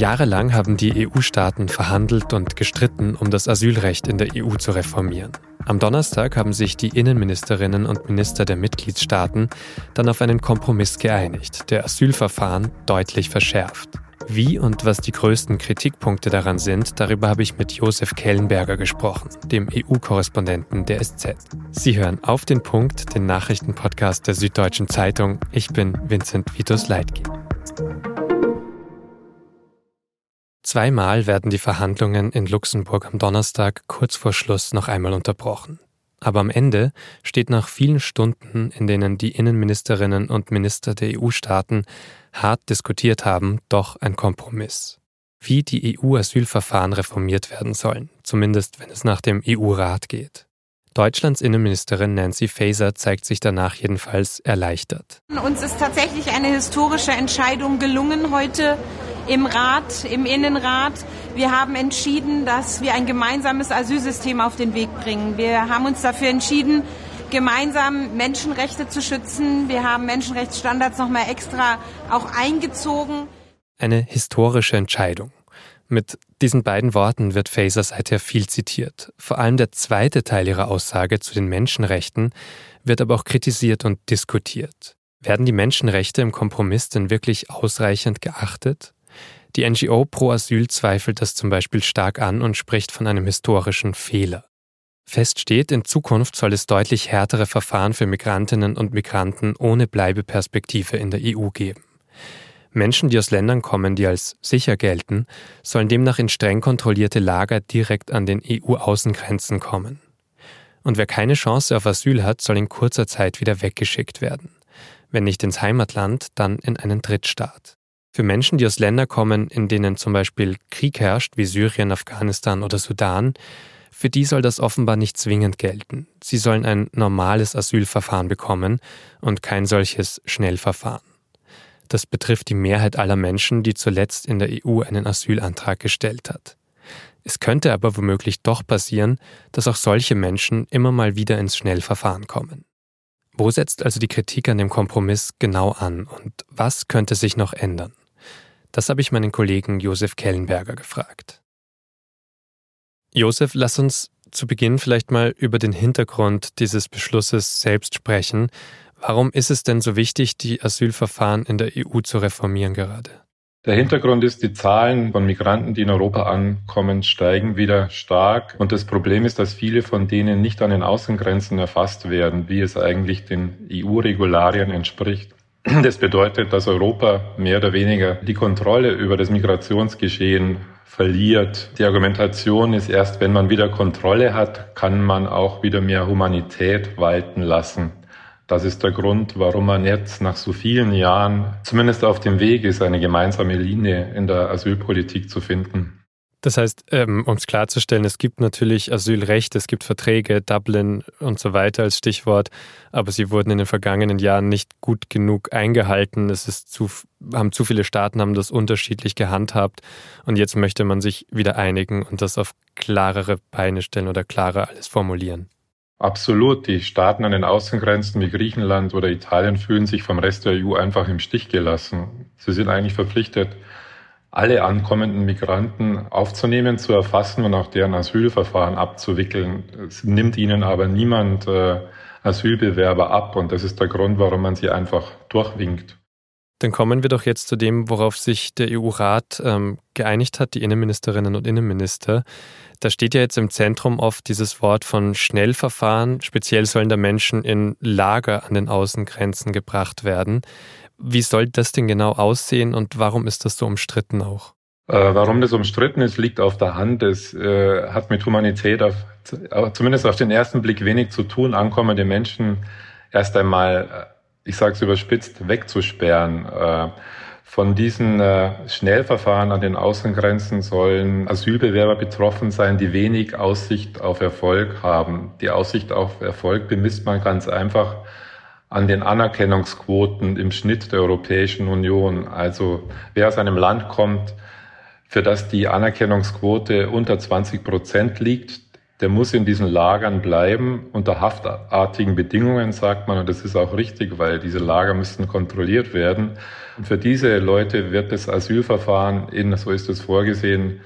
Jahrelang haben die EU-Staaten verhandelt und gestritten, um das Asylrecht in der EU zu reformieren. Am Donnerstag haben sich die Innenministerinnen und Minister der Mitgliedstaaten dann auf einen Kompromiss geeinigt, der Asylverfahren deutlich verschärft. Wie und was die größten Kritikpunkte daran sind, darüber habe ich mit Josef Kellenberger gesprochen, dem EU-Korrespondenten der SZ. Sie hören auf den Punkt, den Nachrichtenpodcast der Süddeutschen Zeitung. Ich bin Vincent Vitus Leitgeb. Zweimal werden die Verhandlungen in Luxemburg am Donnerstag kurz vor Schluss noch einmal unterbrochen. Aber am Ende steht nach vielen Stunden, in denen die Innenministerinnen und Minister der EU-Staaten hart diskutiert haben, doch ein Kompromiss. Wie die EU-Asylverfahren reformiert werden sollen, zumindest wenn es nach dem EU-Rat geht. Deutschlands Innenministerin Nancy Faeser zeigt sich danach jedenfalls erleichtert. Uns ist tatsächlich eine historische Entscheidung gelungen heute im Rat, im Innenrat. Wir haben entschieden, dass wir ein gemeinsames Asylsystem auf den Weg bringen. Wir haben uns dafür entschieden, gemeinsam Menschenrechte zu schützen. Wir haben Menschenrechtsstandards nochmal extra auch eingezogen. Eine historische Entscheidung. Mit diesen beiden Worten wird Faser seither viel zitiert. Vor allem der zweite Teil ihrer Aussage zu den Menschenrechten wird aber auch kritisiert und diskutiert. Werden die Menschenrechte im Kompromiss denn wirklich ausreichend geachtet? Die NGO Pro Asyl zweifelt das zum Beispiel stark an und spricht von einem historischen Fehler. Fest steht, in Zukunft soll es deutlich härtere Verfahren für Migrantinnen und Migranten ohne Bleibeperspektive in der EU geben. Menschen, die aus Ländern kommen, die als sicher gelten, sollen demnach in streng kontrollierte Lager direkt an den EU-Außengrenzen kommen. Und wer keine Chance auf Asyl hat, soll in kurzer Zeit wieder weggeschickt werden. Wenn nicht ins Heimatland, dann in einen Drittstaat. Für Menschen, die aus Ländern kommen, in denen zum Beispiel Krieg herrscht, wie Syrien, Afghanistan oder Sudan, für die soll das offenbar nicht zwingend gelten. Sie sollen ein normales Asylverfahren bekommen und kein solches Schnellverfahren. Das betrifft die Mehrheit aller Menschen, die zuletzt in der EU einen Asylantrag gestellt hat. Es könnte aber womöglich doch passieren, dass auch solche Menschen immer mal wieder ins Schnellverfahren kommen. Wo setzt also die Kritik an dem Kompromiss genau an und was könnte sich noch ändern? Das habe ich meinen Kollegen Josef Kellenberger gefragt. Josef, lass uns zu Beginn vielleicht mal über den Hintergrund dieses Beschlusses selbst sprechen. Warum ist es denn so wichtig, die Asylverfahren in der EU zu reformieren gerade? Der Hintergrund ist, die Zahlen von Migranten, die in Europa ankommen, steigen wieder stark. Und das Problem ist, dass viele von denen nicht an den Außengrenzen erfasst werden, wie es eigentlich den EU-Regularien entspricht. Das bedeutet, dass Europa mehr oder weniger die Kontrolle über das Migrationsgeschehen verliert. Die Argumentation ist erst, wenn man wieder Kontrolle hat, kann man auch wieder mehr Humanität walten lassen. Das ist der Grund, warum man jetzt nach so vielen Jahren zumindest auf dem Weg ist, eine gemeinsame Linie in der Asylpolitik zu finden. Das heißt, ähm, um es klarzustellen, es gibt natürlich Asylrecht, es gibt Verträge, Dublin und so weiter als Stichwort, aber sie wurden in den vergangenen Jahren nicht gut genug eingehalten. Es ist zu, haben zu viele Staaten haben das unterschiedlich gehandhabt und jetzt möchte man sich wieder einigen und das auf klarere Beine stellen oder klarer alles formulieren. Absolut. Die Staaten an den Außengrenzen wie Griechenland oder Italien fühlen sich vom Rest der EU einfach im Stich gelassen. Sie sind eigentlich verpflichtet, alle ankommenden Migranten aufzunehmen, zu erfassen und auch deren Asylverfahren abzuwickeln. Es nimmt ihnen aber niemand äh, Asylbewerber ab und das ist der Grund, warum man sie einfach durchwinkt. Dann kommen wir doch jetzt zu dem, worauf sich der EU-Rat ähm, geeinigt hat, die Innenministerinnen und Innenminister. Da steht ja jetzt im Zentrum oft dieses Wort von Schnellverfahren. Speziell sollen da Menschen in Lager an den Außengrenzen gebracht werden. Wie soll das denn genau aussehen und warum ist das so umstritten auch? Äh, warum das umstritten ist, liegt auf der Hand. Es äh, hat mit Humanität auf, zumindest auf den ersten Blick wenig zu tun, ankommende Menschen erst einmal, äh, ich sage es überspitzt, wegzusperren. Äh, von diesen äh, Schnellverfahren an den Außengrenzen sollen Asylbewerber betroffen sein, die wenig Aussicht auf Erfolg haben. Die Aussicht auf Erfolg bemisst man ganz einfach an den Anerkennungsquoten im Schnitt der Europäischen Union. Also wer aus einem Land kommt, für das die Anerkennungsquote unter 20 Prozent liegt, der muss in diesen Lagern bleiben unter haftartigen Bedingungen, sagt man. Und das ist auch richtig, weil diese Lager müssen kontrolliert werden. Und für diese Leute wird das Asylverfahren in, so ist es vorgesehen,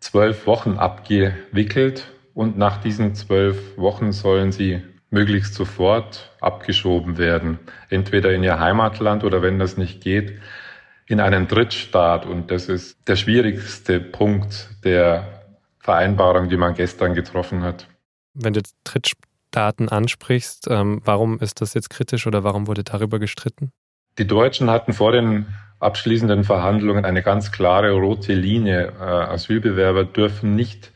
zwölf Wochen abgewickelt. Und nach diesen zwölf Wochen sollen sie möglichst sofort abgeschoben werden. Entweder in ihr Heimatland oder wenn das nicht geht, in einen Drittstaat. Und das ist der schwierigste Punkt der Vereinbarung, die man gestern getroffen hat. Wenn du Drittstaaten ansprichst, ähm, warum ist das jetzt kritisch oder warum wurde darüber gestritten? Die Deutschen hatten vor den abschließenden Verhandlungen eine ganz klare rote Linie. Äh, Asylbewerber dürfen nicht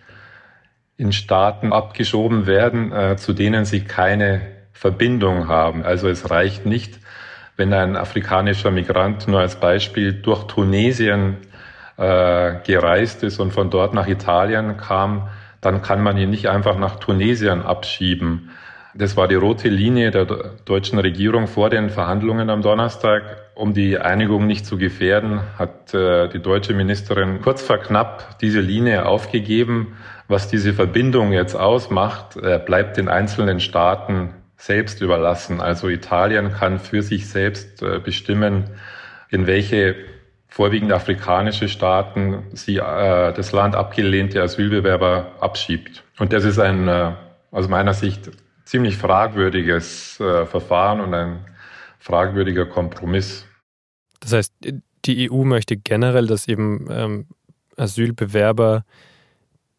in Staaten abgeschoben werden, äh, zu denen sie keine Verbindung haben. Also es reicht nicht, wenn ein afrikanischer Migrant nur als Beispiel durch Tunesien äh, gereist ist und von dort nach Italien kam, dann kann man ihn nicht einfach nach Tunesien abschieben. Das war die rote Linie der deutschen Regierung vor den Verhandlungen am Donnerstag. Um die Einigung nicht zu gefährden, hat äh, die deutsche Ministerin kurz vor knapp diese Linie aufgegeben. Was diese Verbindung jetzt ausmacht, äh, bleibt den einzelnen Staaten selbst überlassen. Also Italien kann für sich selbst äh, bestimmen, in welche vorwiegend afrikanische Staaten sie das Land abgelehnte Asylbewerber abschiebt. Und das ist ein aus meiner Sicht ziemlich fragwürdiges äh, Verfahren und ein fragwürdiger Kompromiss. Das heißt, die EU möchte generell, dass eben ähm, Asylbewerber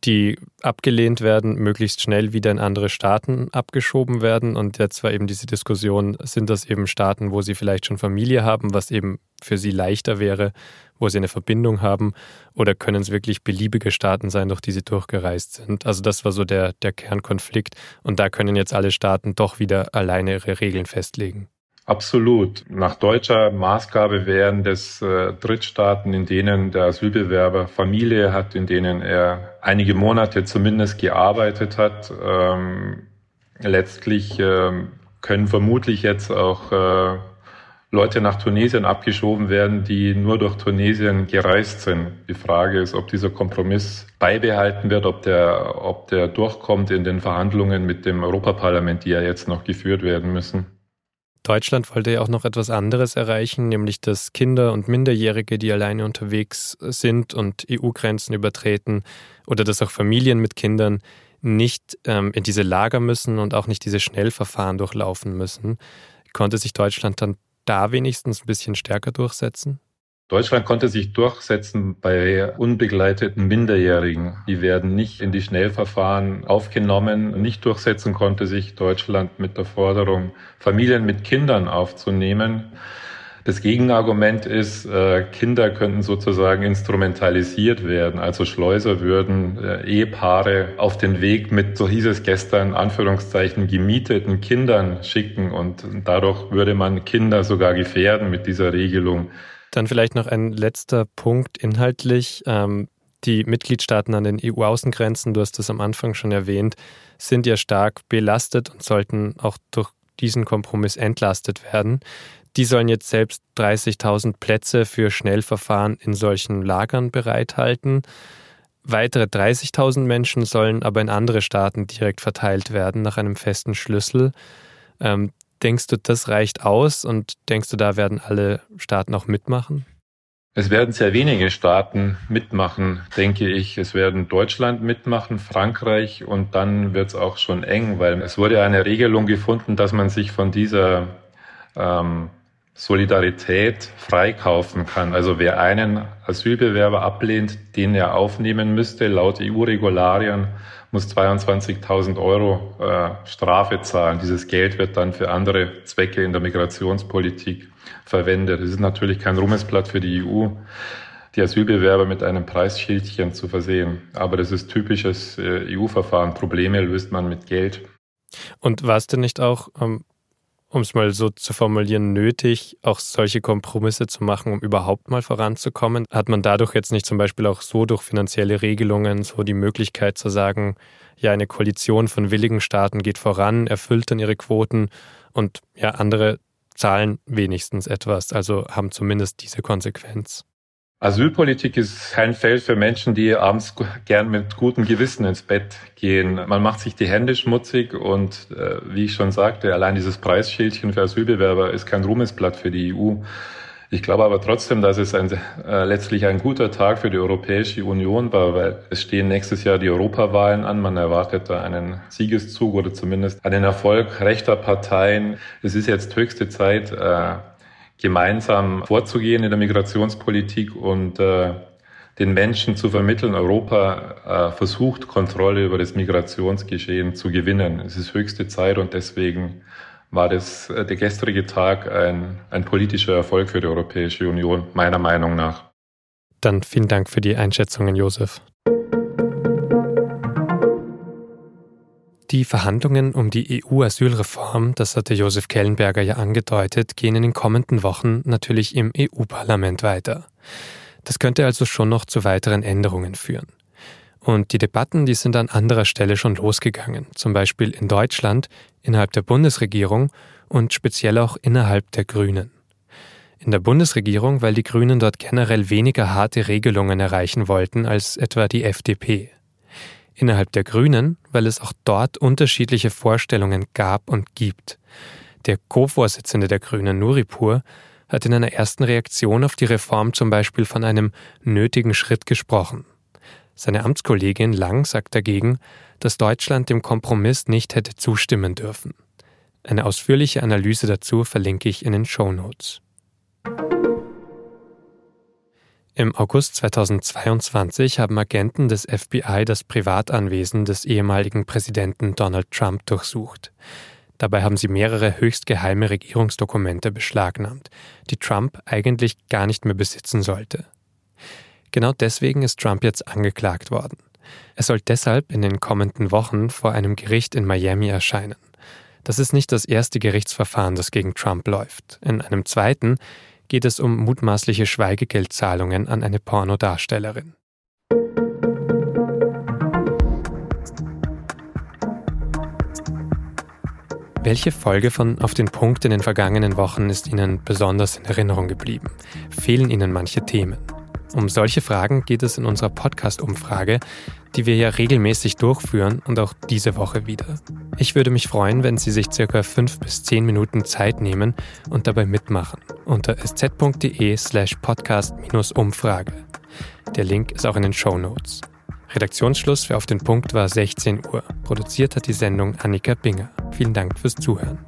die abgelehnt werden, möglichst schnell wieder in andere Staaten abgeschoben werden. Und jetzt war eben diese Diskussion, sind das eben Staaten, wo sie vielleicht schon Familie haben, was eben für sie leichter wäre, wo sie eine Verbindung haben, oder können es wirklich beliebige Staaten sein, durch die sie durchgereist sind? Also das war so der, der Kernkonflikt. Und da können jetzt alle Staaten doch wieder alleine ihre Regeln festlegen. Absolut. Nach deutscher Maßgabe wären das äh, Drittstaaten, in denen der Asylbewerber Familie hat, in denen er einige Monate zumindest gearbeitet hat. Ähm, letztlich ähm, können vermutlich jetzt auch äh, Leute nach Tunesien abgeschoben werden, die nur durch Tunesien gereist sind. Die Frage ist, ob dieser Kompromiss beibehalten wird, ob der, ob der durchkommt in den Verhandlungen mit dem Europaparlament, die ja jetzt noch geführt werden müssen. Deutschland wollte ja auch noch etwas anderes erreichen, nämlich dass Kinder und Minderjährige, die alleine unterwegs sind und EU-Grenzen übertreten oder dass auch Familien mit Kindern nicht ähm, in diese Lager müssen und auch nicht diese Schnellverfahren durchlaufen müssen. Konnte sich Deutschland dann da wenigstens ein bisschen stärker durchsetzen? Deutschland konnte sich durchsetzen bei unbegleiteten Minderjährigen. Die werden nicht in die Schnellverfahren aufgenommen. Nicht durchsetzen konnte sich Deutschland mit der Forderung, Familien mit Kindern aufzunehmen. Das Gegenargument ist, äh, Kinder könnten sozusagen instrumentalisiert werden. Also Schleuser würden äh, Ehepaare auf den Weg mit, so hieß es gestern, Anführungszeichen, gemieteten Kindern schicken und dadurch würde man Kinder sogar gefährden mit dieser Regelung. Dann vielleicht noch ein letzter Punkt inhaltlich. Ähm, die Mitgliedstaaten an den EU-Außengrenzen, du hast das am Anfang schon erwähnt, sind ja stark belastet und sollten auch durch diesen Kompromiss entlastet werden. Die sollen jetzt selbst 30.000 Plätze für Schnellverfahren in solchen Lagern bereithalten. Weitere 30.000 Menschen sollen aber in andere Staaten direkt verteilt werden nach einem festen Schlüssel. Ähm, Denkst du, das reicht aus und denkst du, da werden alle Staaten auch mitmachen? Es werden sehr wenige Staaten mitmachen, denke ich. Es werden Deutschland mitmachen, Frankreich und dann wird es auch schon eng, weil es wurde eine Regelung gefunden, dass man sich von dieser ähm, Solidarität freikaufen kann. Also wer einen Asylbewerber ablehnt, den er aufnehmen müsste, laut EU-Regularien, muss 22.000 Euro äh, Strafe zahlen. Dieses Geld wird dann für andere Zwecke in der Migrationspolitik verwendet. Es ist natürlich kein Ruhmesblatt für die EU, die Asylbewerber mit einem Preisschildchen zu versehen. Aber das ist typisches äh, EU-Verfahren. Probleme löst man mit Geld. Und war es denn nicht auch ähm, um es mal so zu formulieren, nötig, auch solche Kompromisse zu machen, um überhaupt mal voranzukommen? Hat man dadurch jetzt nicht zum Beispiel auch so durch finanzielle Regelungen so die Möglichkeit zu sagen, ja, eine Koalition von willigen Staaten geht voran, erfüllt dann ihre Quoten und ja, andere zahlen wenigstens etwas, also haben zumindest diese Konsequenz? Asylpolitik ist kein Feld für Menschen, die abends gern mit gutem Gewissen ins Bett gehen. Man macht sich die Hände schmutzig und äh, wie ich schon sagte, allein dieses Preisschildchen für Asylbewerber ist kein Ruhmesblatt für die EU. Ich glaube aber trotzdem, dass es ein, äh, letztlich ein guter Tag für die Europäische Union war, weil es stehen nächstes Jahr die Europawahlen an. Man erwartet da einen Siegeszug oder zumindest einen Erfolg rechter Parteien. Es ist jetzt höchste Zeit, äh, gemeinsam vorzugehen in der Migrationspolitik und äh, den Menschen zu vermitteln, Europa äh, versucht, Kontrolle über das Migrationsgeschehen zu gewinnen. Es ist höchste Zeit und deswegen war das, äh, der gestrige Tag ein, ein politischer Erfolg für die Europäische Union, meiner Meinung nach. Dann vielen Dank für die Einschätzungen, Josef. Die Verhandlungen um die EU-Asylreform, das hatte Josef Kellenberger ja angedeutet, gehen in den kommenden Wochen natürlich im EU-Parlament weiter. Das könnte also schon noch zu weiteren Änderungen führen. Und die Debatten, die sind an anderer Stelle schon losgegangen, zum Beispiel in Deutschland, innerhalb der Bundesregierung und speziell auch innerhalb der Grünen. In der Bundesregierung, weil die Grünen dort generell weniger harte Regelungen erreichen wollten als etwa die FDP innerhalb der Grünen, weil es auch dort unterschiedliche Vorstellungen gab und gibt. Der Co-Vorsitzende der Grünen, Nuripur, hat in einer ersten Reaktion auf die Reform zum Beispiel von einem nötigen Schritt gesprochen. Seine Amtskollegin Lang sagt dagegen, dass Deutschland dem Kompromiss nicht hätte zustimmen dürfen. Eine ausführliche Analyse dazu verlinke ich in den Show Notes. Im August 2022 haben Agenten des FBI das Privatanwesen des ehemaligen Präsidenten Donald Trump durchsucht. Dabei haben sie mehrere höchst geheime Regierungsdokumente beschlagnahmt, die Trump eigentlich gar nicht mehr besitzen sollte. Genau deswegen ist Trump jetzt angeklagt worden. Er soll deshalb in den kommenden Wochen vor einem Gericht in Miami erscheinen. Das ist nicht das erste Gerichtsverfahren, das gegen Trump läuft. In einem zweiten geht es um mutmaßliche Schweigegeldzahlungen an eine Pornodarstellerin. Welche Folge von Auf den Punkt in den vergangenen Wochen ist Ihnen besonders in Erinnerung geblieben? Fehlen Ihnen manche Themen? Um solche Fragen geht es in unserer Podcast-Umfrage, die wir ja regelmäßig durchführen und auch diese Woche wieder. Ich würde mich freuen, wenn Sie sich circa fünf bis zehn Minuten Zeit nehmen und dabei mitmachen unter sz.de slash podcast-umfrage. Der Link ist auch in den Show Notes. Redaktionsschluss für Auf den Punkt war 16 Uhr. Produziert hat die Sendung Annika Binger. Vielen Dank fürs Zuhören.